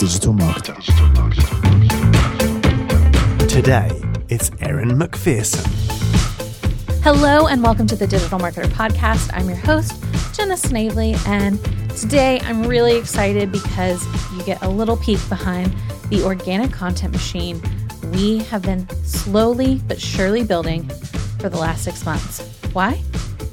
digital marketer. Today, it's Erin MacPherson. Hello, and welcome to the Digital Marketer Podcast. I'm your host, Jenna Snavely, and today I'm really excited because you get a little peek behind the organic content machine we have been slowly but surely building for the last six months. Why?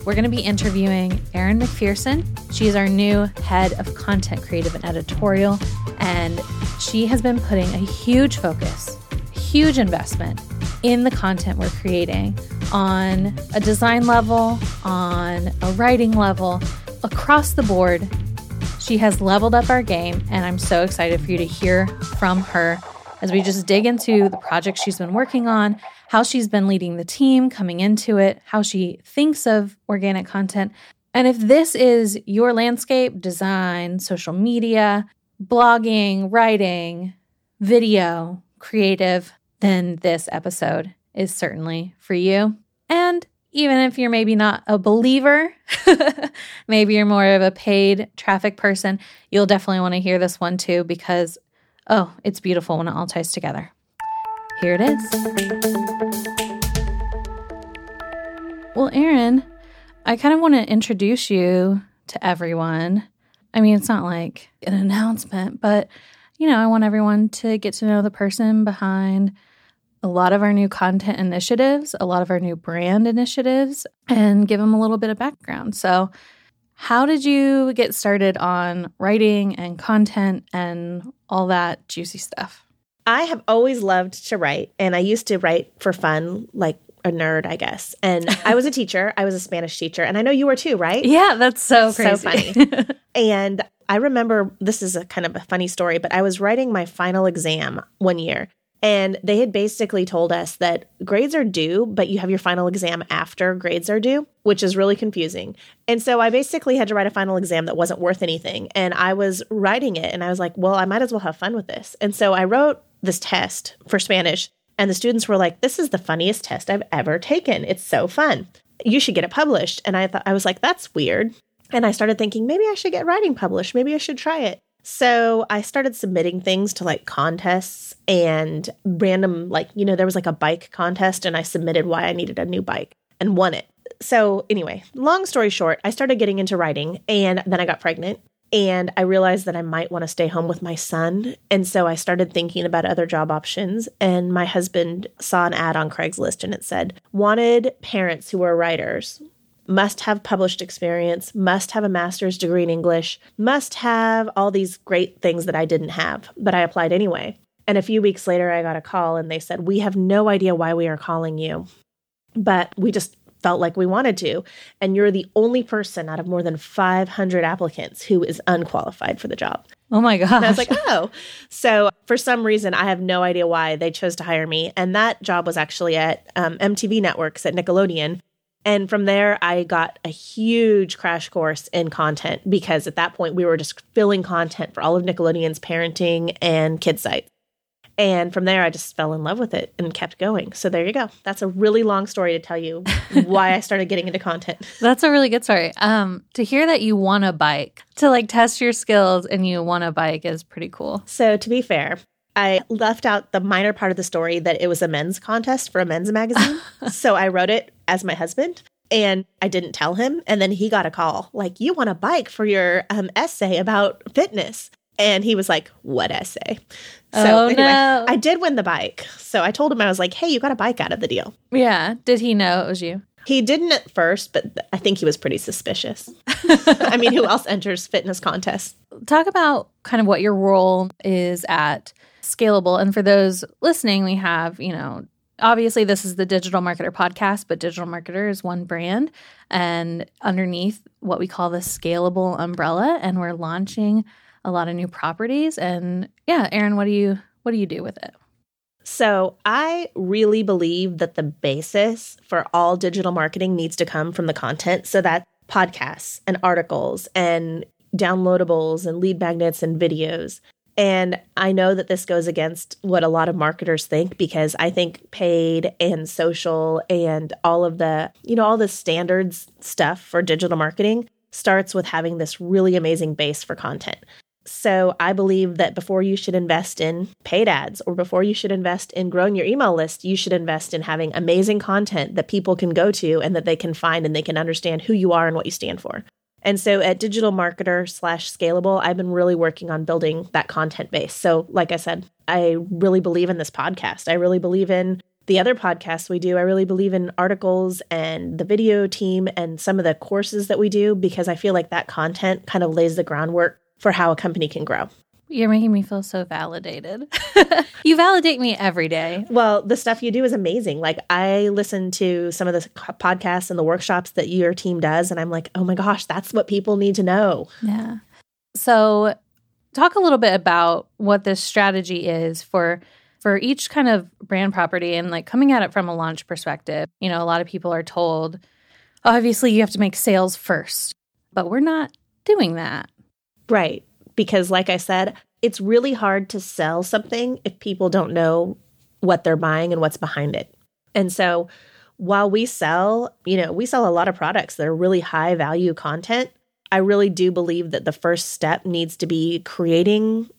We're going to be interviewing Erin MacPherson. She is our new head of content creative and editorial, and she has been putting a huge focus, huge investment in the content we're creating on a design level, on a writing level, across the board. She has leveled up our game, and I'm so excited for you to hear from her as we just dig into the project she's been working on, how she's been leading the team coming into it, how she thinks of organic content. And if this is your landscape, design, social media, blogging, writing, video, creative, then this episode is certainly for you. And even if you're maybe not a believer, maybe you're more of a paid traffic person, you'll definitely want to hear this one too because Oh, it's beautiful when it all ties together. Here it is. Well, Erin, I kind of want to introduce you to everyone. I mean, it's not like an announcement, but you know, I want everyone to get to know the person behind a lot of our new content initiatives, a lot of our new brand initiatives, and give them a little bit of background. So, how did you get started on writing and content and all that juicy stuff? I have always loved to write, and I used to write for fun, like a nerd, I guess. And I was a teacher. I was a Spanish teacher, and I know you were too, right? Yeah, that's so crazy. So funny. and I remember this is a kind of a funny story, but I was writing my final exam one year, and they had basically told us that grades are due, but you have your final exam after grades are due, which is really confusing. And so I basically had to write a final exam that wasn't worth anything. And I was writing it and I was like, well, I might as well have fun with this. And so I wrote this test for Spanish. And the students were like, this is the funniest test I've ever taken. It's so fun. You should get it published. And I thought, I was like, that's weird. And I started thinking, maybe I should get writing published. Maybe I should try it. So I started submitting things to like contests and random, like, you know, there was like a bike contest and I submitted why I needed a new bike and won it. So, anyway, long story short, I started getting into writing and then I got pregnant and I realized that I might want to stay home with my son. And so I started thinking about other job options. And my husband saw an ad on Craigslist and it said, wanted parents who are writers must have published experience, must have a master's degree in English, must have all these great things that I didn't have, but I applied anyway. And a few weeks later, I got a call and they said, We have no idea why we are calling you, but we just felt like we wanted to. And you're the only person out of more than 500 applicants who is unqualified for the job. Oh my God. I was like, oh. So for some reason, I have no idea why they chose to hire me. And that job was actually at um, MTV Networks at Nickelodeon. And from there, I got a huge crash course in content because at that point, we were just filling content for all of Nickelodeon's parenting and kids sites. And from there, I just fell in love with it and kept going. So there you go. That's a really long story to tell you why I started getting into content. That's a really good story. Um, to hear that you want a bike, to like test your skills and you want a bike is pretty cool. So to be fair, I left out the minor part of the story that it was a men's contest for a men's magazine. so I wrote it as my husband and I didn't tell him. And then he got a call like, You want a bike for your um, essay about fitness? And he was like, What essay? So oh, anyway, no. I did win the bike. So I told him, I was like, Hey, you got a bike out of the deal. Yeah. Did he know it was you? He didn't at first, but I think he was pretty suspicious. I mean, who else enters fitness contests? Talk about kind of what your role is at scalable. And for those listening, we have, you know, obviously this is the Digital Marketer podcast, but Digital Marketer is one brand and underneath what we call the scalable umbrella. And we're launching a lot of new properties. And yeah, Erin, what do you what do you do with it? So, I really believe that the basis for all digital marketing needs to come from the content. So that podcasts and articles and downloadables and lead magnets and videos and I know that this goes against what a lot of marketers think because I think paid and social and all of the, you know, all the standards stuff for digital marketing starts with having this really amazing base for content. So I believe that before you should invest in paid ads or before you should invest in growing your email list, you should invest in having amazing content that people can go to and that they can find and they can understand who you are and what you stand for. And so at Digital Marketer slash Scalable, I've been really working on building that content base. So, like I said, I really believe in this podcast. I really believe in the other podcasts we do. I really believe in articles and the video team and some of the courses that we do because I feel like that content kind of lays the groundwork for how a company can grow. You're making me feel so validated. you validate me every day. Well, the stuff you do is amazing. Like I listen to some of the podcasts and the workshops that your team does and I'm like, "Oh my gosh, that's what people need to know." Yeah. So, talk a little bit about what this strategy is for for each kind of brand property and like coming at it from a launch perspective. You know, a lot of people are told, obviously you have to make sales first, but we're not doing that. Right. Because, like I said, it's really hard to sell something if people don't know what they're buying and what's behind it. And so, while we sell, you know, we sell a lot of products that are really high value content. I really do believe that the first step needs to be creating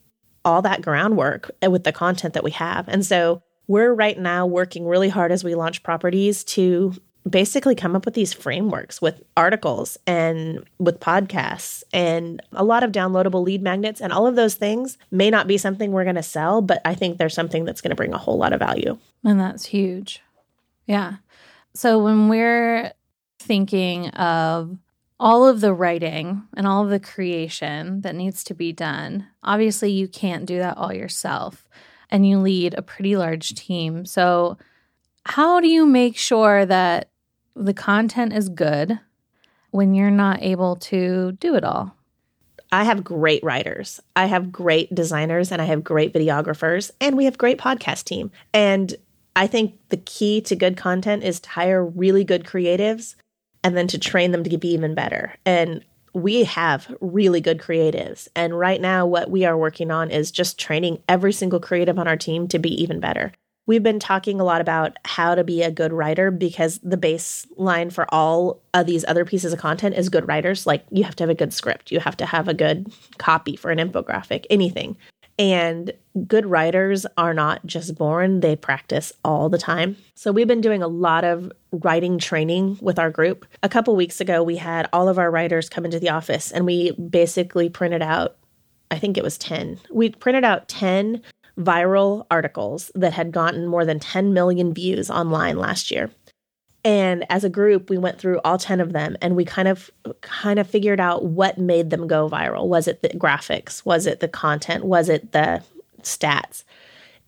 all that groundwork with the content that we have. And so we're right now working really hard as we launch properties to basically come up with these frameworks with articles and with podcasts and a lot of downloadable lead magnets. And all of those things may not be something we're going to sell but i think there's something that's going to bring a whole lot of value. And that's huge. Yeah. So when we're thinking of all of the writing and all of the creation that needs to be done obviously you can't do that all yourself and you lead a pretty large team. So how do you make sure that the content is good when you're not able to do it all? I have great writers. I have great designers and I have great videographers and we have great podcast team. And I think the key to good content is to hire really good creatives and then to train them to be even better. And we have really good creatives. And right now, what we are working on is just training every single creative on our team to be even better. We've been talking a lot about how to be a good writer because the baseline for all of these other pieces of content is good writers. Like you have to have a good script, you have to have a good copy for an infographic, anything. And good writers are not just born, they practice all the time. So we've been doing a lot of writing training with our group. A couple weeks ago, we had all of our writers come into the office and we basically printed out, I think it was 10. We printed out 10 viral articles that had gotten more than 10 million views online last year. And as a group, we went through all 10 of them and we kind of kind of figured out what made them go viral. Was it the graphics? Was it the content? Was it the stats?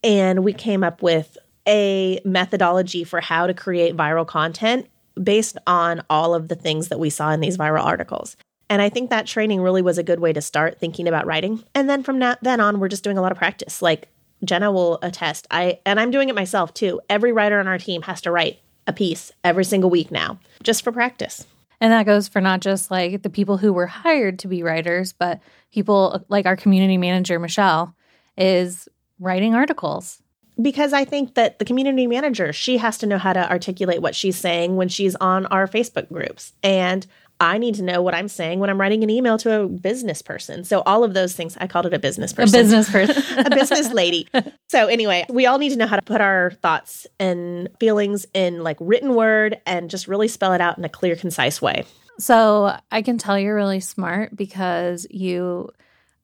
And we came up with a methodology for how to create viral content based on all of the things that we saw in these viral articles. And I think that training really was a good way to start thinking about writing. And then from now, then on, we're just doing a lot of practice. Like Jenna will attest. I and I'm doing it myself too. Every writer on our team has to write a piece every single week now, just for practice. And that goes for not just like the people who were hired to be writers, but people like our community manager Michelle is writing articles. Because I think that the community manager, she has to know how to articulate what she's saying when she's on our Facebook groups. And I need to know what I'm saying when I'm writing an email to a business person. So all of those things, I called it a business person. A business person. a business lady. So anyway, we all need to know how to put our thoughts and feelings in like written word and just really spell it out in a clear, concise way. So I can tell you're really smart because you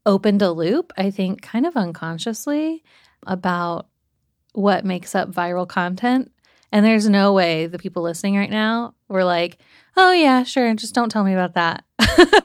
opened a loop, I think kind of unconsciously about what makes up viral content. And there's no way the people listening right now were like, oh, yeah, sure, just don't tell me about that.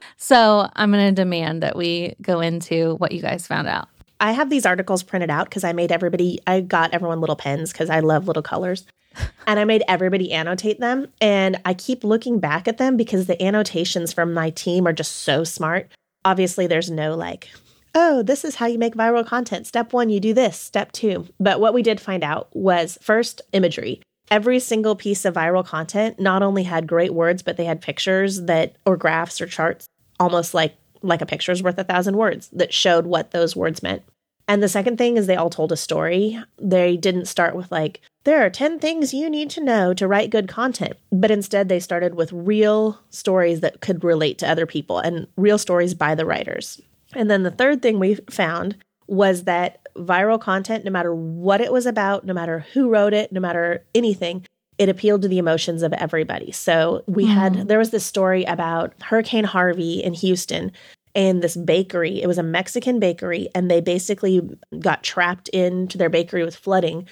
so I'm going to demand that we go into what you guys found out. I have these articles printed out because I made everybody, I got everyone little pens because I love little colors. and I made everybody annotate them. And I keep looking back at them because the annotations from my team are just so smart. Obviously, there's no like, oh, this is how you make viral content. Step one, you do this. Step two. But what we did find out was first, imagery every single piece of viral content not only had great words, but they had pictures that or graphs or charts, almost like like a picture's worth a thousand words that showed what those words meant. And the second thing is they all told a story. They didn't start with like, there are 10 things you need to know to write good content, but instead they started with real stories that could relate to other people and real stories by the writers. And then the third thing we found was that viral content, no matter what it was about, no matter who wrote it, no matter anything, it appealed to the emotions of everybody. So we had, there was this story about Hurricane Harvey in Houston and this bakery. It was a Mexican bakery, and they basically got trapped into their bakery with flooding.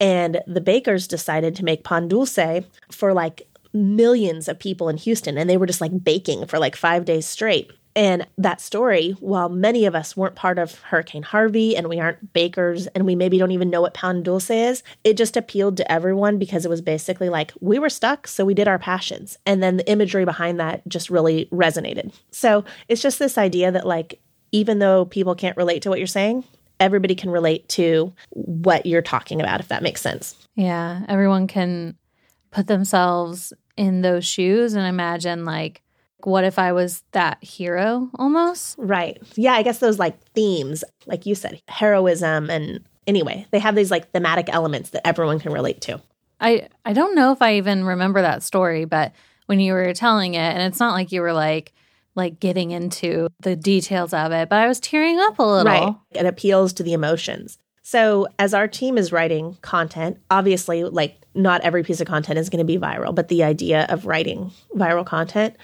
And the bakers decided to make pan dulce for like millions of people in Houston, and they were just like baking for like five days straight. And that story, while many of us weren't part of Hurricane Harvey and we aren't bakers and we maybe don't even know what pan dulce is, it just appealed to everyone because it was basically like we were stuck, so we did our passions. And then the imagery behind that just really resonated. So it's just this idea that, like, even though people can't relate to what you're saying, everybody can relate to what you're talking about, if that makes sense. Yeah, everyone can put themselves in those shoes and imagine like what if I was that hero almost? Right. Yeah, I guess those like themes, like you said, heroism and anyway, they have these like thematic elements that everyone can relate to. I I don't know if I even remember that story, but when you were telling it and it's not like you were like like getting into the details of it, but I was tearing up a little. Right. It appeals to the emotions. So, as our team is writing content, obviously, like not every piece of content is going to be viral, but the idea of writing viral content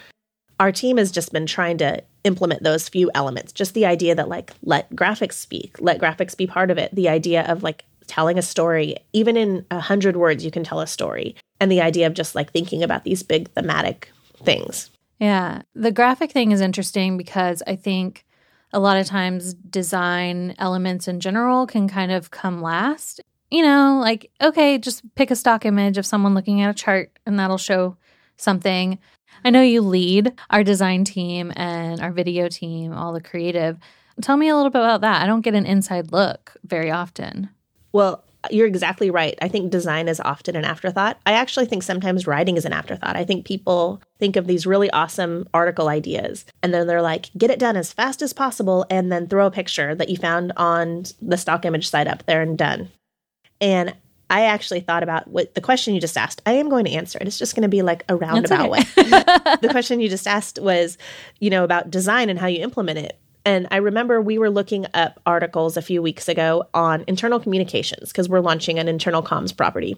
our team has just been trying to implement those few elements. Just the idea that, like, let graphics speak, let graphics be part of it. The idea of, like, telling a story, even in a hundred words, you can tell a story. And the idea of just like thinking about these big thematic things. Yeah. The graphic thing is interesting because I think a lot of times design elements in general can kind of come last. You know, like, okay, just pick a stock image of someone looking at a chart and that'll show something. I know you lead our design team and our video team, all the creative. Tell me a little bit about that. I don't get an inside look very often. Well, you're exactly right. I think design is often an afterthought. I actually think sometimes writing is an afterthought. I think people think of these really awesome article ideas and then they're like, get it done as fast as possible and then throw a picture that you found on the stock image site up there and done. And I actually thought about what the question you just asked. I am going to answer it. It's just going to be like a roundabout okay. way. the question you just asked was, you know, about design and how you implement it. And I remember we were looking up articles a few weeks ago on internal communications because we're launching an internal comms property.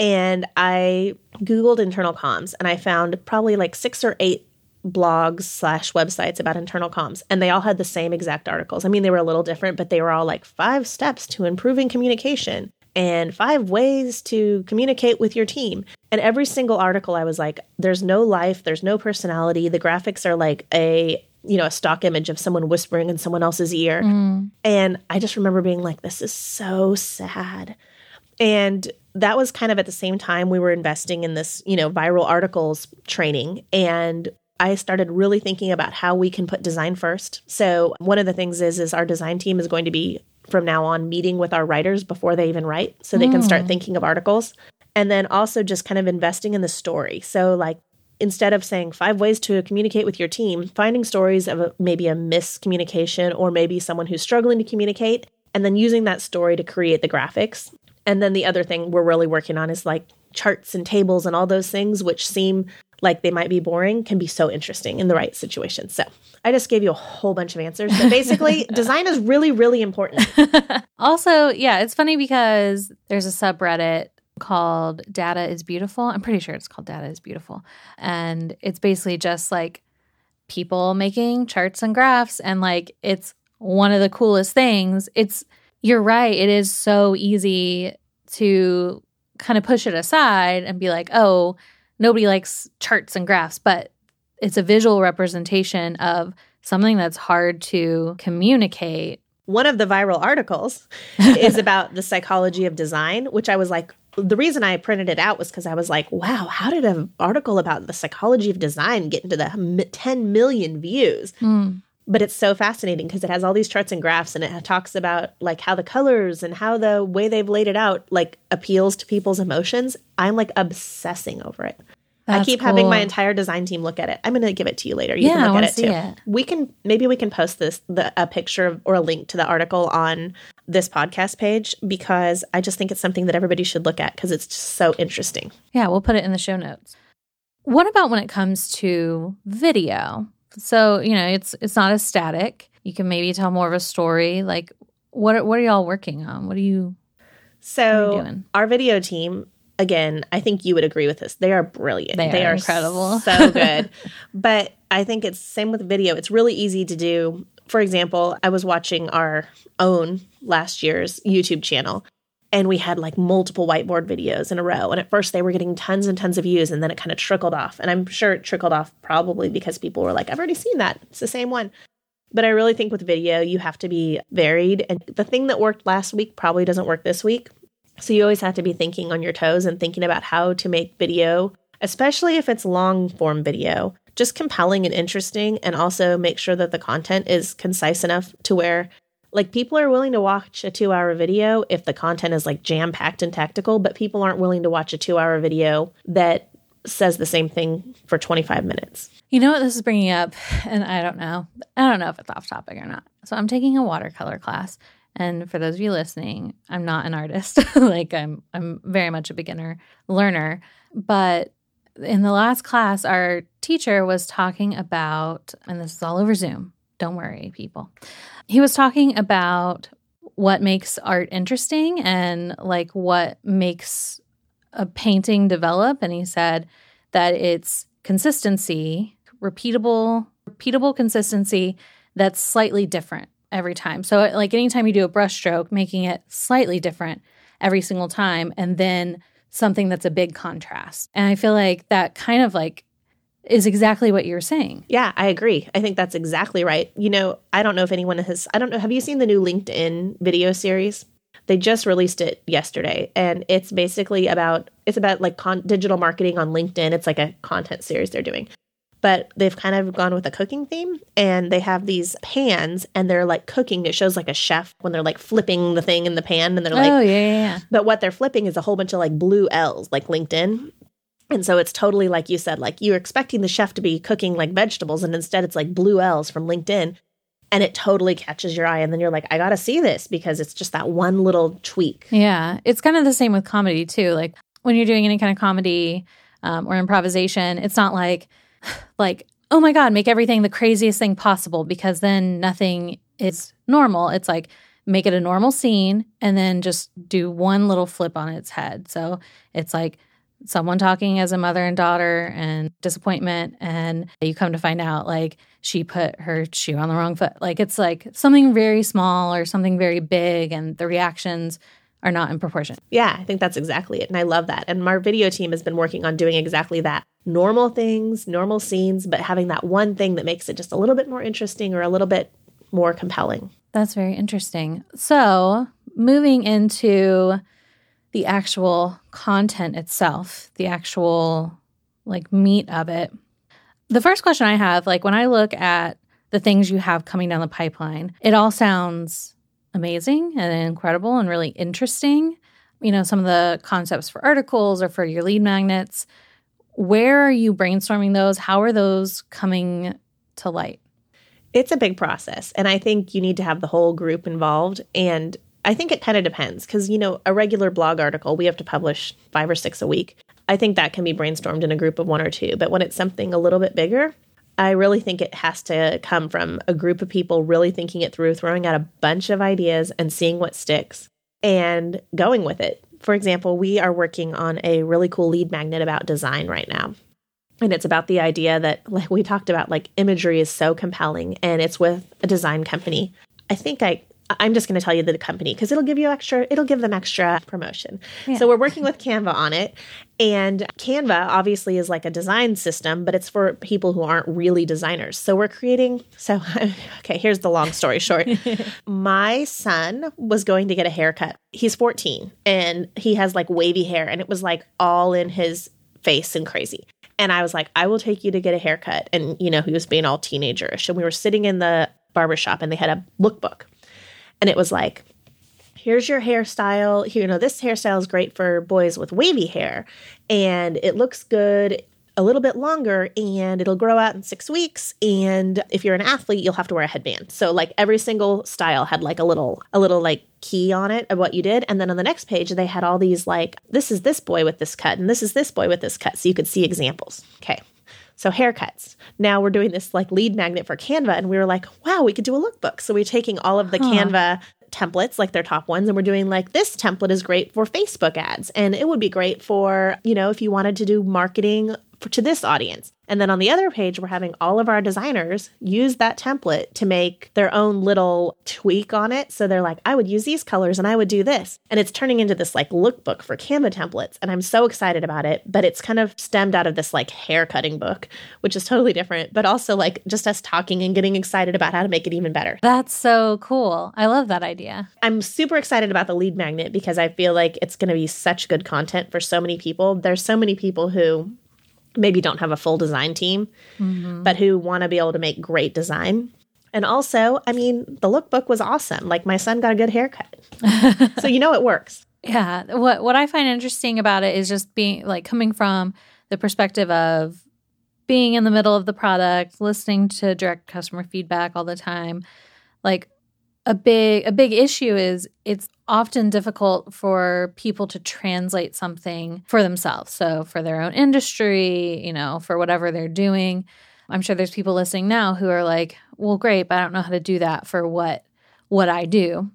And I Googled internal comms and I found probably like six or eight blogs slash websites about internal comms and they all had the same exact articles i mean they were a little different but they were all like five steps to improving communication and five ways to communicate with your team. And every single article, I was like, there's no life, there's no personality. The graphics are like a you know, a stock image of someone whispering in someone else's ear. Mm. And I just remember being like, this is so sad. And that was kind of at the same time we were investing in this, you know, viral articles training. And I started really thinking about how we can put design first. So one of the things is is our design team is going to be from now on meeting with our writers before they even write so they mm. can start hmm. thinking of articles. And then also just kind of investing in the story. So, like, instead of saying five ways to communicate with your team, finding stories of a, maybe a miscommunication or maybe someone who's struggling to communicate, and then using that story to create the graphics. And then the other thing we're really working on is like charts and tables and all those things, which seem like they might be boring, can be so interesting in the right situation. So I just gave you a whole bunch of answers. But basically, design is really, really important. also, yeah, it's funny because there's a subreddit called Data is Beautiful. I'm pretty sure it's called Data is Beautiful. And it's basically just like people making charts and graphs. And like, it's one of the coolest things. It's, you're right. It is so easy to kind of push it aside and be like, oh, nobody likes charts and graphs. But it's a visual representation of something that's hard to communicate. One of the viral articles is about the psychology of design, which I was like, the reason I printed it out was because I was like, wow, how did an article about the psychology of design get into the 10 million views? Mm. But it's so fascinating because it has all these charts and graphs and it talks about like how the colors and how the way they've laid it out like appeals to people's emotions. I'm like obsessing over it. That's I keep cool. having my entire design team look at it. I'm going to give it to you later. You yeah, can look at it too. It. We can maybe we can post this the, a picture or a link to the article on this podcast page because I just think it's something that everybody should look at because it's just so interesting. Yeah, we'll put it in the show notes. What about when it comes to video? So, you know, it's it's not as static you can maybe tell more of a story. Like, what are, what are y'all working on? What are you? So, doing? our video team, again, I think you would agree with this. They are brilliant. They are incredible. So good. but I think it's same with video. It's really easy to do. For example, I was watching our own last year's YouTube channel and we had like multiple whiteboard videos in a row. And at first they were getting tons and tons of views and then it kind of trickled off. And I'm sure it trickled off probably because people were like, I've already seen that. It's the same one. But I really think with video, you have to be varied. And the thing that worked last week probably doesn't work this week. So you always have to be thinking on your toes and thinking about how to make video, especially if it's long form video, just compelling and interesting. And also make sure that the content is concise enough to where like people are willing to watch a two hour video if the content is like jam packed and tactical, but people aren't willing to watch a two hour video that says the same thing for 25 minutes. You know what this is bringing up, and I don't know. I don't know if it's off topic or not. So I'm taking a watercolor class, and for those of you listening, I'm not an artist. like I'm, I'm very much a beginner learner. But in the last class, our teacher was talking about, and this is all over Zoom. Don't worry, people. He was talking about what makes art interesting and like what makes a painting develop. And he said that it's consistency repeatable repeatable consistency that's slightly different every time. So like anytime you do a brushstroke, making it slightly different every single time and then something that's a big contrast. And I feel like that kind of like is exactly what you're saying. Yeah, I agree. I think that's exactly right. You know, I don't know if anyone has I don't know have you seen the new LinkedIn video series? They just released it yesterday and it's basically about it's about like con- digital marketing on LinkedIn. It's like a content series they're doing but they've kind of gone with a cooking theme and they have these pans and they're like cooking it shows like a chef when they're like flipping the thing in the pan and they're like oh yeah, yeah, yeah. but what they're flipping is a whole bunch of like blue l's like linkedin and so it's totally like you said like you're expecting the chef to be cooking like vegetables and instead it's like blue l's from linkedin and it totally catches your eye and then you're like i gotta see this because it's just that one little tweak yeah it's kind of the same with comedy too like when you're doing any kind of comedy um, or improvisation it's not like like, oh my God, make everything the craziest thing possible because then nothing is normal. It's like, make it a normal scene and then just do one little flip on its head. So it's like someone talking as a mother and daughter and disappointment. And you come to find out like she put her shoe on the wrong foot. Like it's like something very small or something very big and the reactions are not in proportion. Yeah, I think that's exactly it. And I love that. And our video team has been working on doing exactly that normal things, normal scenes, but having that one thing that makes it just a little bit more interesting or a little bit more compelling. That's very interesting. So, moving into the actual content itself, the actual like meat of it. The first question I have, like when I look at the things you have coming down the pipeline, it all sounds amazing and incredible and really interesting. You know, some of the concepts for articles or for your lead magnets. Where are you brainstorming those? How are those coming to light? It's a big process. And I think you need to have the whole group involved. And I think it kind of depends because, you know, a regular blog article, we have to publish five or six a week. I think that can be brainstormed in a group of one or two. But when it's something a little bit bigger, I really think it has to come from a group of people really thinking it through, throwing out a bunch of ideas and seeing what sticks and going with it. For example, we are working on a really cool lead magnet about design right now. And it's about the idea that, like we talked about, like imagery is so compelling and it's with a design company. I think I I'm just going to tell you the company because it'll give you extra, it'll give them extra promotion. Yeah. So we're working with Canva on it. And Canva obviously is like a design system, but it's for people who aren't really designers. So we're creating, so, okay, here's the long story short. My son was going to get a haircut. He's 14 and he has like wavy hair and it was like all in his face and crazy. And I was like, I will take you to get a haircut. And, you know, he was being all teenagerish. And we were sitting in the barbershop and they had a lookbook and it was like here's your hairstyle. You know this hairstyle is great for boys with wavy hair. And it looks good a little bit longer and it'll grow out in six weeks. And if you're an athlete you'll have to wear a headband. So like every single style had like a little a little like key on it of what you did. And then on the next page they had all these like this is this boy with this cut and this is this boy with this cut. So you could see examples. Okay So haircuts. Now we're doing this like lead magnet for Canva, and we were like, wow, we could do a lookbook. So we're taking all of the Huh. Canva templates, like their top ones, and we're doing like this template is great for Facebook ads, and it would be great for you know if you wanted to do marketing for, to this audience. And then on the other page, we're having all of our designers use that template to make their own little tweak on it. So they're like, I would use these colors and I would do this. And it's turning into this like lookbook for Canva templates. And I'm so excited about it. But it's kind of stemmed out of this like hair cutting book, which is totally different, but also like just us talking and getting excited about how to make it even better. That's so cool. I love that idea. I'm super excited about the lead magnet because I feel like it's going to be such good content for so many people. There's so many people who maybe don't have a full design team, mm-hmm. but who want to be able to make great design. And also, I mean, the lookbook was awesome. Like my son got a good haircut. so you know it works. Yeah. What what I find interesting about it is just being like coming from the perspective of being in the middle of the product, listening to direct customer feedback all the time. Like a big a big issue is it's often difficult for people to translate something for themselves. So for their own industry, you know, for whatever they're doing. I'm sure there's people listening now who are like, "Well, great, but I don't know how to do that for what what I do."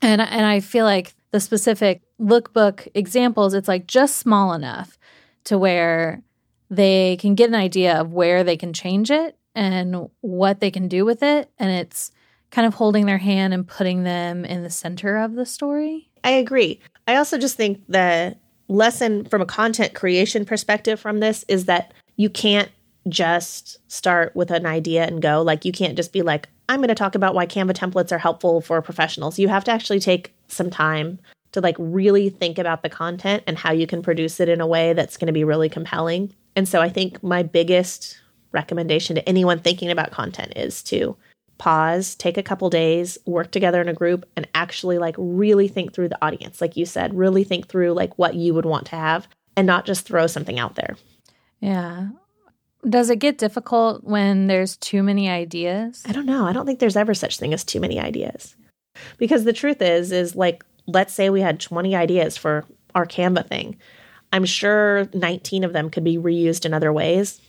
And and I feel like the specific lookbook examples, it's like just small enough to where they can get an idea of where they can change it and what they can do with it. And it's kind of holding their hand and putting them in the center of the story. I agree. I also just think the lesson from a content creation perspective from this is that you can't just start with an idea and go. Like, you can't just be like, I'm going to talk about why Canva templates are helpful for professionals. You have to actually take some time to like really think about the content and how you can produce it in a way that's going to be really compelling. And so I think my biggest recommendation to anyone thinking about content is to pause, take a couple days, work together in a group and actually like really think through the audience. Like you said, really think through like what you would want to have and not just throw something out there. Yeah. Does it get difficult when there's too many ideas? I don't know. I don't think there's ever such thing as too many ideas. Because the truth is is like let's say we had 20 ideas for our Canva thing. I'm sure 19 of them could be reused in other ways.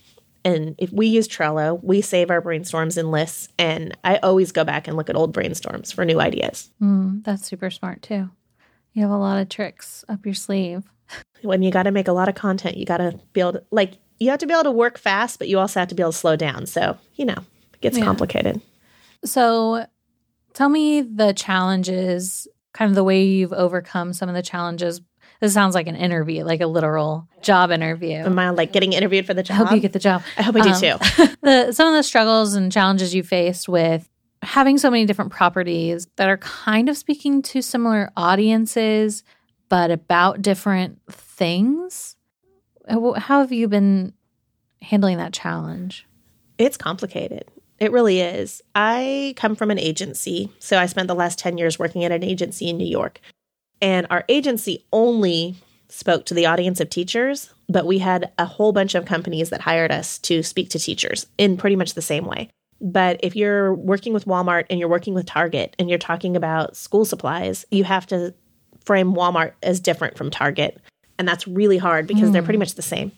And if we use Trello, we save our brainstorms in lists and I always go back and look at old brainstorms for new ideas. Mm, that's super smart too. You have a lot of tricks up your sleeve. When you got to make a lot of content, you got to be able to like you have to be able to work fast, but you also have to be able to slow down. So, you know, it gets Yeah. complicated. So tell me the challenges, kind of the way you've overcome some of the challenges. This sounds like an interview, like a literal job interview. Am I like getting interviewed for the job? I hope you get the job. I hope I do Um, too. the some of the struggles and challenges you faced with having so many different properties that are kind of speaking to similar audiences but about different things how how have you been handling that challenge It's complicated. It really is. I come from an agency. So I spent the last 10 years working at an agency in New York. And our agency only spoke to the audience of teachers, but we had a whole bunch of companies that hired us to speak to teachers in pretty much the same way. But if you're working with Walmart and you're working with Target and you're talking about school supplies, you have to frame Walmart as different from Target. And that's really hard because they're pretty hmm. much the same.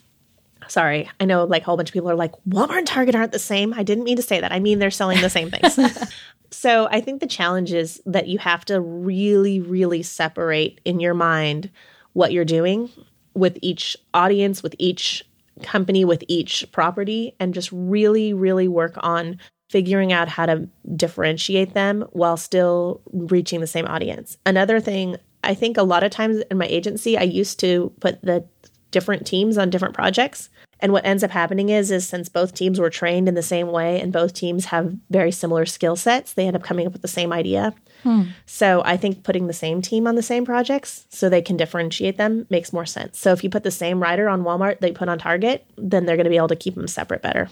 Sorry, I know like a whole bunch of people are like, Walmart and Target aren't the same. I didn't mean to say that. I mean, they're selling the same things. so I think the challenge is that you have to really, really separate in your mind what you're doing with each audience, with each company, with each property, and just really, really work on figuring out how to differentiate them while still reaching the same audience. Another thing, I think a lot of times in my agency, I used to put the different teams on different projects. And what ends up happening is, is since both teams were trained in the same way and both teams have very similar skill sets, they end up coming up with the same idea. Hmm. So I think putting the same team on the same projects so they can differentiate them makes more sense. So if you put the same writer on Walmart they put on Target, then they're going to be able to keep them separate better.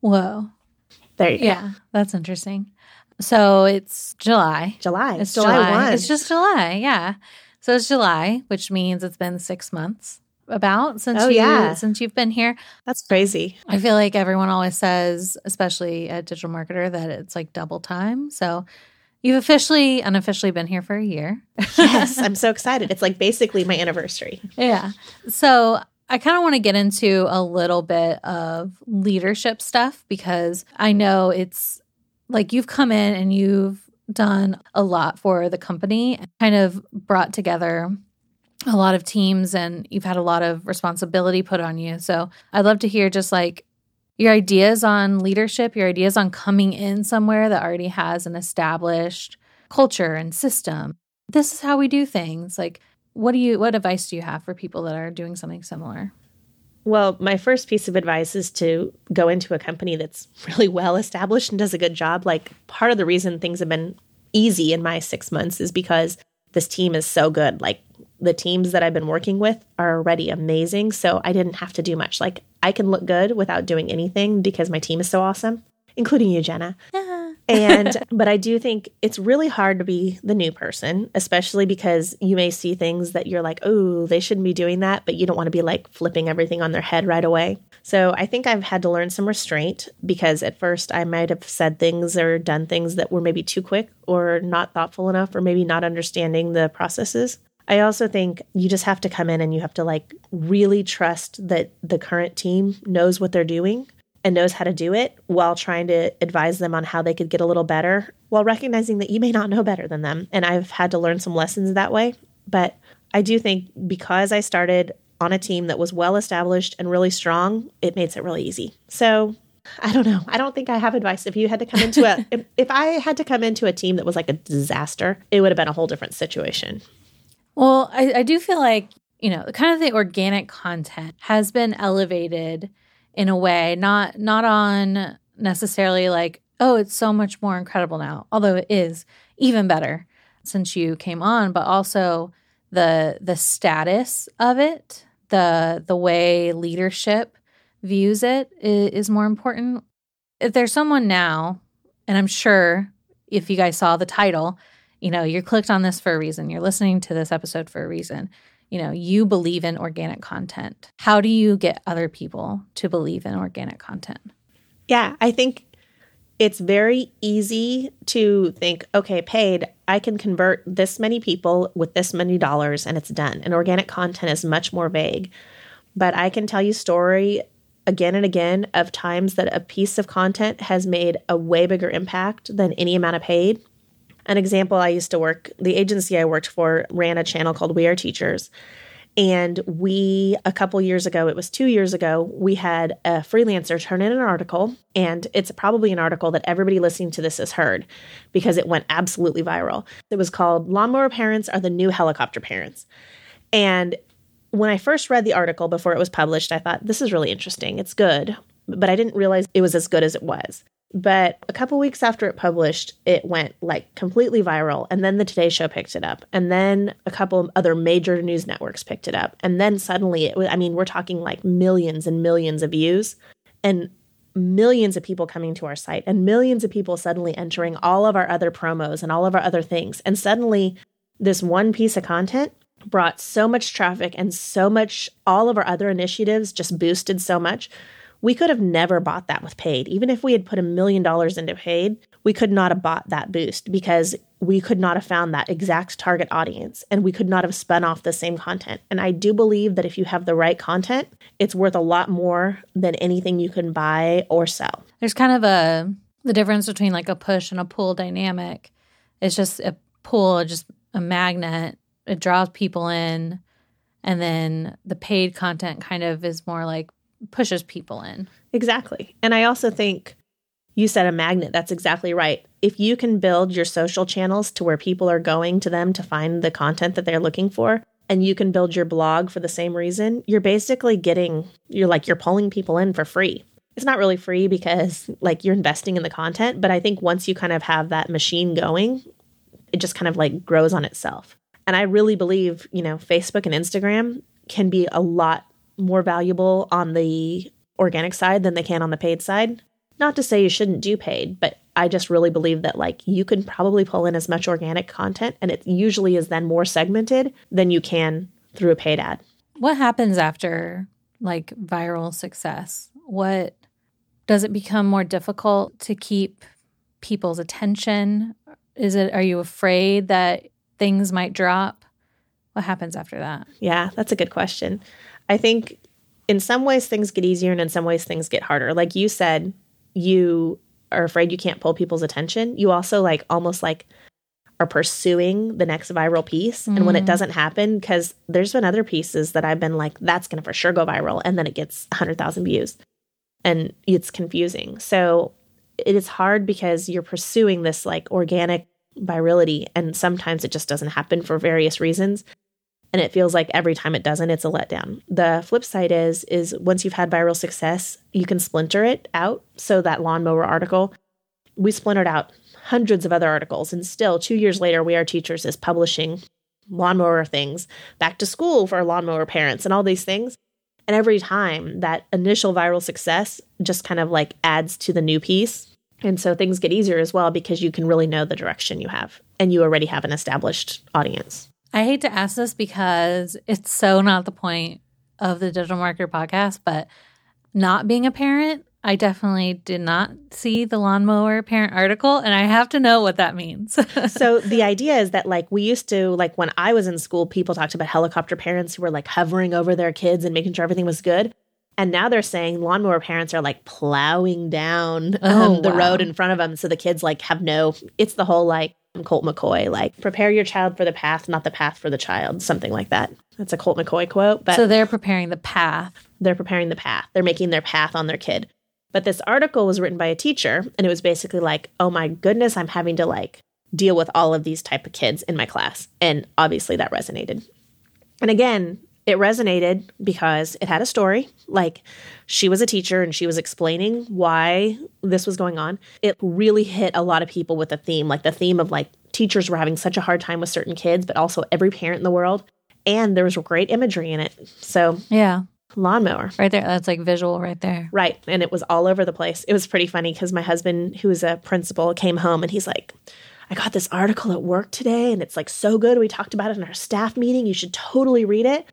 whoa There you go. yeah that's interesting so it's july July. it's July, july, 1. it's just july yeah so it's july which means it's been six months about since Oh, you yeah. since you've been here That's crazy. I feel like everyone always says, especially at Digital Marketer, that it's like double time. So you've officially, unofficially been here for a year. Yes, I'm so excited. It's like basically my anniversary. Yeah. So I kind of want to get into a little bit of leadership stuff because I know it's like you've come in and you've done a lot for the company, kind of brought together a lot of teams and you've had a lot of responsibility put on you. So I'd love to hear just like your ideas on leadership, your ideas on coming in somewhere that already has an established culture and system. This is how we do things. Like what do you what advice do you have for people that are doing something similar? Well, my first piece of advice is to go into a company that's really well established and does a good job. Like part of the reason things have been easy in my 6 months is because this team is so good. Like the teams that I've been working with are already amazing, so I didn't have to do much. Like I can look good without doing anything because my team is so awesome, including you, Jenna. and but I do think it's really hard to be the new person, especially because you may see things that you're like, "Oh, they shouldn't be doing that," but you don't want to be like flipping everything on their head right away. So, I think I've had to learn some restraint because at first I might have said things or done things that were maybe too quick or not thoughtful enough or maybe not understanding the processes. I also think you just have to come in and you have to like really trust that the current team knows what they're doing and knows how to do it while trying to advise them on how they could get a little better while recognizing that you may not know better than them. And I've had to learn some lessons that way. But I do think because I started on a team that was well established and really strong, it makes it really easy. So I don't know. I don't think I have advice. If you had to come into a, if, if I had to come into a team that was like a disaster, it would have been a whole different situation. Well, I, I do feel like, you know, kind of the organic content has been elevated in a way, not not on necessarily like, oh, it's so much more incredible now, although it is even better since you came on, but also the the status of it, the the way leadership views it is, is more important. If there's someone now, and I'm sure if you guys saw the title, you know, you're clicked on this for a reason. You're listening to this episode for a reason you know, you believe in organic content. How do you get other people to believe in organic content? Yeah, I think it's very easy to think, okay, paid, I can convert this many people with this many dollars and it's done. And organic content is much more vague. But I can tell you story again and again of times that a piece of content has made a way bigger impact than any amount of paid. An example I used to work, the agency I worked for ran a channel called We Are Teachers. And we, a couple years ago, it was two years ago, we had a freelancer turn in an article. And it's probably an article that everybody listening to this has heard because it went absolutely viral. It was called Lawnmower Parents Are the New Helicopter Parents. And when I first read the article before it was published, I thought, this is really interesting. It's good. But I didn't realize it was as good as it was. But a couple weeks after it published, it went like completely viral. And then the Today Show picked it up. And then a couple other major news networks picked it up. And then suddenly it was, I mean, we're talking like millions and millions of views and millions of people coming to our site and millions of people suddenly entering all of our other promos and all of our other things. And suddenly this one piece of content brought so much traffic and so much, all of our other initiatives just boosted so much we could have never bought that with paid. Even if we had put a million dollars into paid, we could not have bought that boost because we could not have found that exact target audience and we could not have spun off the same content. And I do believe that if you have the right content, it's worth a lot more than anything you can buy or sell. There's kind of a the difference between like a push and a pull dynamic. It's just a pull, just a magnet. It draws people in and then the paid content kind of is more like pushes people in. Exactly. And I also think you said a magnet. That's exactly right. If you can build your social channels to where people are going to them to find the content that they're looking for, and you can build your blog for the same reason, you're basically getting, you're like, you're pulling people in for free. It's not really free because like you're investing in the content, but I think once you kind of have that machine going, it just kind of like grows on itself. And I really believe, you know, Facebook and Instagram can be a lot more valuable on the organic side than they can on the paid side. Not to say you shouldn't do paid, but I just really believe that like you can probably pull in as much organic content and it usually is then more segmented than you can through a paid ad. What happens after like viral success? What does it become more difficult to keep people's attention? Is it are you afraid that things might drop? What happens after that? Yeah, that's a good question. I think in some ways things get easier and in some ways things get harder. Like you said, you are afraid you can't pull people's attention. You also like almost like are pursuing the next viral piece. And when it mm. doesn't happen, because there's been other pieces that I've been like, that's going to for sure go viral. And then it gets 100,000 views and it's confusing. So it is hard because you're pursuing this like organic virality. And sometimes it just doesn't happen for various reasons. And it feels like every time it doesn't, it's a letdown. The flip side is, is once you've had viral success, you can splinter it out. So that lawnmower article, we splintered out hundreds of other articles. And still, two years later, We Are Teachers is publishing lawnmower things, back to school for lawnmower parents, and all these things. And every time that initial viral success just kind of like adds to the new piece. And so things get easier as well because you can really know the direction you have and you already have an established audience. I hate to ask this because it's so not the point of the Digital Marketer podcast, but not being a parent, I definitely did not see the lawnmower parent article, and I have to know what that means. so the idea is that like we used to like when I was in school, people talked about helicopter parents who were like hovering over their kids and making sure everything was good. And now they're saying lawnmower parents are like plowing down Oh, um, the wow. road in front of them. So the kids like have no, it's the whole like Colt McCoy, like prepare your child for the path, not the path for the child, something like that. That's a Colt McCoy quote, but so they're preparing the path. they're preparing the path. They're making their path on their kid. But this article was written by a teacher and it was basically like, "Oh my goodness, I'm having to like deal with all of these type of kids in my class." And obviously that resonated. And again, it resonated because it had a story. Like she was a teacher and she was explaining why this was going on. It really hit a lot of people with the theme, like the theme of like teachers were having such a hard time with certain kids, but also every parent in the world. And there was great imagery in it. So, Yeah, lawnmower. right there. That's like visual right there. Right. And it was all over the place. It was pretty funny because my husband, who is a principal, came home and he's like, I got this article at work today and it's like so good. We talked about it in our staff meeting. You should totally read it.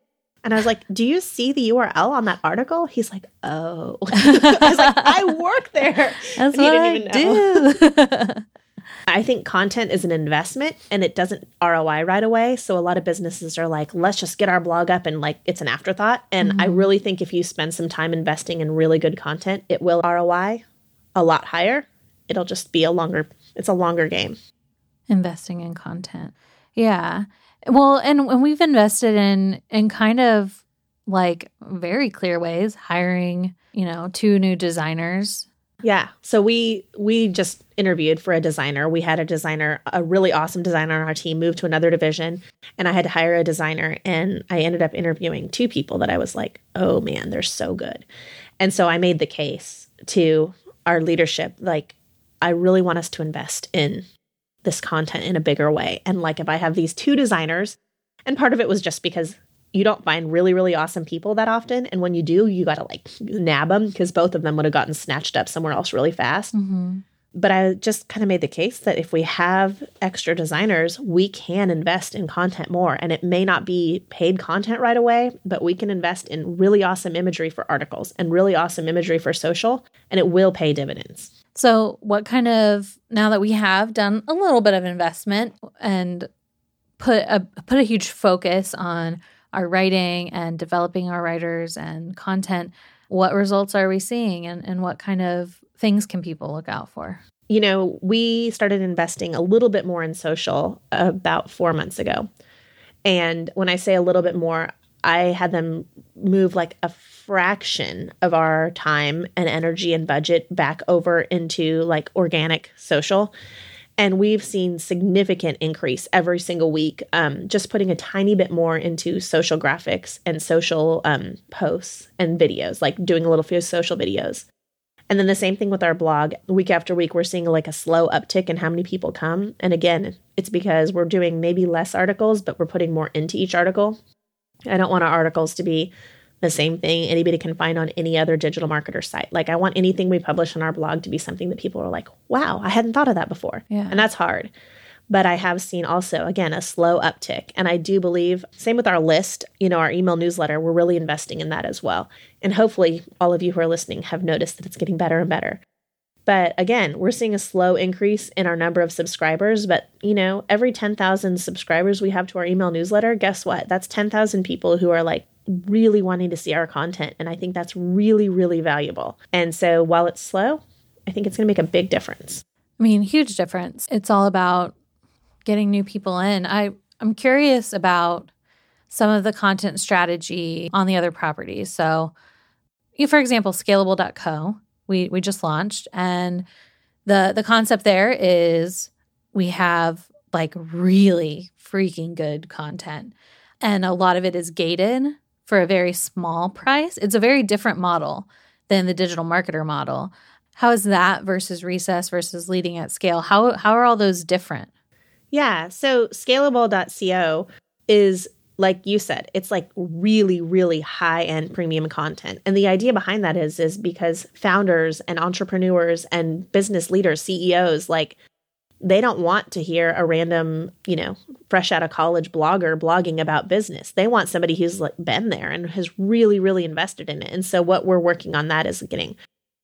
And I was like, Do you see the URL on that article? He's like, Oh. I was like, I work there. That's And he what didn't I even know. do. I think content is an investment and it doesn't ROI right away. So a lot of businesses are like, let's just get our blog up and like it's an afterthought. And I mm-hmm. really think if you spend some time investing in really good content, it will ROI a lot higher. It'll just be a longer, it's a longer game. investing in content. Yeah. Well, and when we've invested in in kind of like very clear ways, hiring, you know, two new designers. Yeah. So we we just interviewed for a designer. We had a designer, a really awesome designer on our team, move to another division, and I had to hire a designer. And I ended up interviewing two people that I was like, oh man, they're so good. And so I made the case to our leadership, like, I really want us to invest in this content in a bigger way. And like, if I have these two designers, and part of it was just because you don't find really, really awesome people that often. And when you do, you got to like nab them because both of them would have gotten snatched up somewhere else really fast. Mm-hmm. But I just kind of made the case that if we have extra designers, we can invest in content more. And it may not be paid content right away, but we can invest in really awesome imagery for articles and really awesome imagery for social, and it will pay dividends. So, what kind of now that we have done a little bit of investment and put a put a huge focus on our writing and developing our writers and content, what results are we seeing and, and what kind of things can people look out for? you know, we started investing a little bit more in social about four months ago. And when I say a little bit more, I had them move like a fraction of our time and energy and budget back over into like organic social. And we've seen significant increase every single week. Um, just putting a tiny bit more into social graphics and social um, posts and videos, like doing a little few social videos. And then the same thing with our blog. Week after week, we're seeing like a slow uptick in how many people come. And again, it's because we're doing maybe less articles, but we're putting more into each article. I don't want our articles to be the same thing anybody can find on any other digital marketer site. Like, I want anything we publish on our blog to be something that people are like, wow, I hadn't thought of that before. Yeah. And that's hard. But I have seen also, again, a slow uptick. And I do believe, same with our list, you know, our email newsletter, we're really investing in that as well. And hopefully, all of you who are listening have noticed that it's getting better and better. But again, we're seeing a slow increase in our number of subscribers. But, you know, every 10,000 subscribers we have to our email newsletter, guess what? That's 10,000 people who are like really wanting to see our content. And I think that's really, really valuable. And so while it's slow, I think it's going to make a big difference. I mean, huge difference. It's all about getting new people in. I, I'm curious about some of the content strategy on the other properties. So, for example, scalable.co, we, we just launched, and the the concept there is we have like really freaking good content. And a lot of it is gated for a very small price. It's a very different model than the digital marketer model. How is that versus recess versus leading at scale? How how are all those different? Yeah, so scalable.co is like you said, it's like really, really high end premium content. And the idea behind that is is because founders and entrepreneurs and business leaders, CEOs, like they don't want to hear a random, you know, fresh out of college blogger blogging about business. They want somebody who's like been there and has really, really invested in it. And so what we're working on that is getting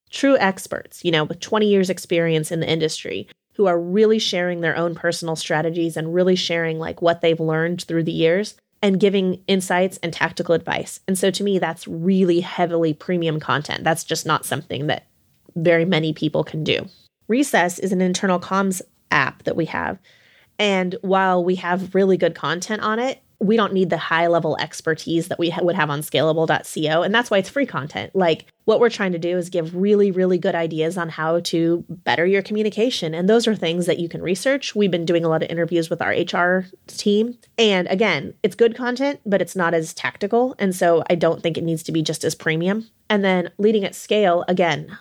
true experts, you know, with 20 years experience in the industry who are really sharing their own personal strategies and really sharing like what they've learned through the years and giving insights and tactical advice. And so to me, that's really heavily premium content. That's just not something that very many people can do. Recess is an internal comms app that we have. And while we have really good content on it, we don't need the high level expertise that we ha- would have on scalable.co. And that's why it's free content. Like what we're trying to do is give really, really good ideas on how to better your communication. And those are things that you can research. We've been doing a lot of interviews with our HR team. And again, it's good content, but it's not as tactical. And so I don't think it needs to be just as premium. And then leading at scale, again,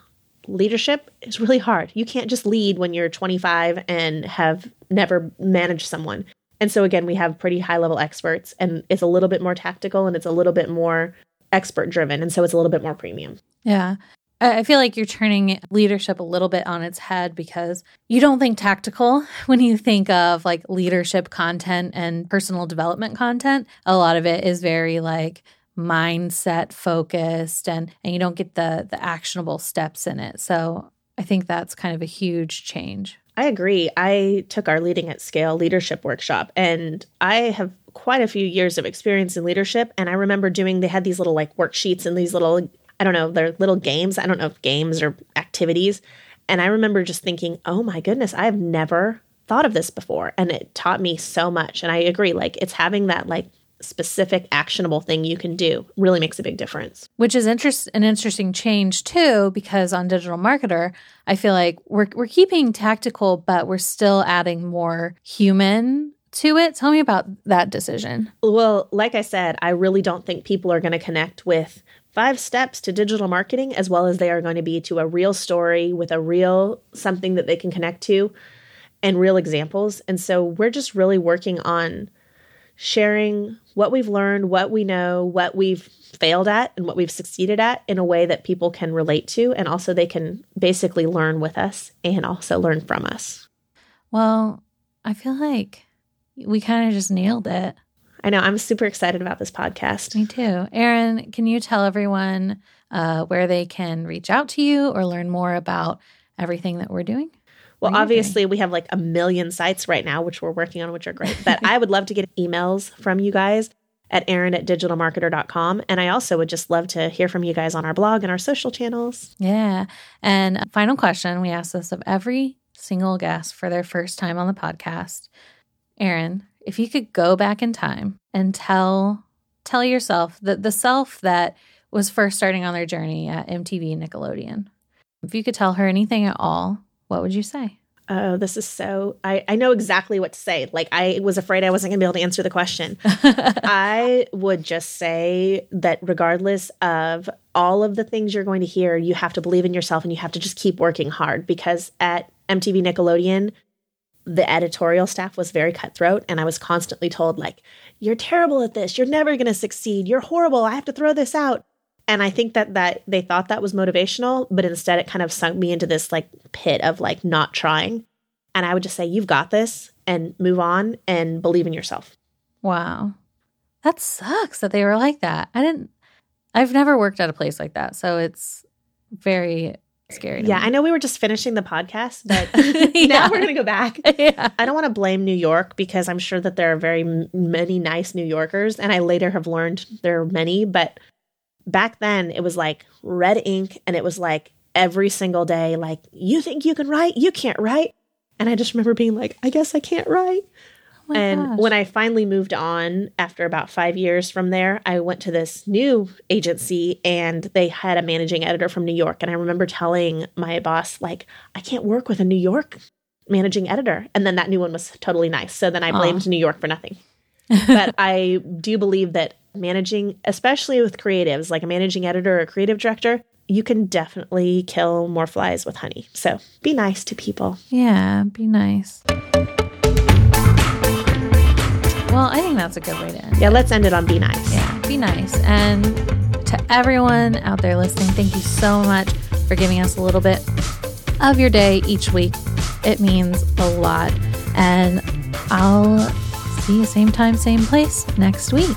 leadership is really hard. You can't just lead when you're 25 and have never managed someone. And so again, we have pretty high level experts and it's a little bit more tactical and it's a little bit more expert driven. And so it's a little bit more premium. Yeah. I feel like you're turning leadership a little bit on its head because you don't think tactical when you think of like leadership content and personal development content. A lot of it is very like mindset focused and and you don't get the the actionable steps in it. So I think that's kind of a huge change. I agree. I took our Leading at Scale leadership workshop and I have quite a few years of experience in leadership. And I remember doing, they had these little like worksheets and these little, I don't know, they're little games. I don't know if games or activities. And I remember just thinking, oh my goodness, I have never thought of this before. And it taught me so much. And I agree, like it's having that like specific actionable thing you can do really makes a big difference. Which is interest an interesting change too, because on digital marketer, I feel like we're we're keeping tactical, but we're still adding more human to it. Tell me about that decision. Well, like I said, I really don't think people are going to connect with five steps to digital marketing as well as they are going to be to a real story with a real something that they can connect to and real examples. And so we're just really working on sharing what we've learned, what we know, what we've failed at, and what we've succeeded at in a way that people can relate to. And also, they can basically learn with us and also learn from us. Well, I feel like we kind of just nailed it. I know. I'm super excited about this podcast. Me too. Erin, can you tell everyone uh, where they can reach out to you or learn more about everything that we're doing? Well, obviously, we have like a million sites right now, which we're working on, which are great. But I would love to get emails from you guys at Erin at digitalmarketer.com. And I also would just love to hear from you guys on our blog and our social channels. Yeah. And final question we ask this of every single guest for their first time on the podcast. Erin, if you could go back in time and tell tell yourself that the self that was first starting on their journey at MTV Nickelodeon, if you could tell her anything at all, what would you say? Oh, this is so. I, I know exactly what to say. Like, I was afraid I wasn't going to be able to answer the question. I would just say that regardless of all of the things you're going to hear, you have to believe in yourself and you have to just keep working hard because at MTV Nickelodeon, the editorial staff was very cutthroat. And I was constantly told, like, you're terrible at this. You're never going to succeed. You're horrible. I have to throw this out and i think that that they thought that was motivational but instead it kind of sunk me into this like pit of like not trying and i would just say you've got this and move on and believe in yourself wow that sucks that they were like that i didn't i've never worked at a place like that so it's very scary. Yeah, me. I know we were just finishing the podcast, but Yeah. now we're going to go back. yeah. I don't want to blame New York because I'm sure that there are very m- many nice New Yorkers, and I later have learned there are many. But back then, it was like red ink, and it was like every single day, like, you think you can write? You can't write. And I just remember being like, I guess I can't write. Oh and gosh. when I finally moved on after about five years from there, I went to this new agency and they had a managing editor from New York. And I remember telling my boss, like, I can't work with a New York managing editor. And then that new one was totally nice. So then I blamed New York for nothing. but I do believe that managing, especially with creatives, like a managing editor or a creative director, you can definitely kill more flies with honey. So be nice to people. yeah, be nice. Well, I think that's a good way to end. Yeah, let's end it on be nice. Yeah, be nice. And to everyone out there listening, thank you so much for giving us a little bit of your day each week. It means a lot. And I'll see you same time, same place next week.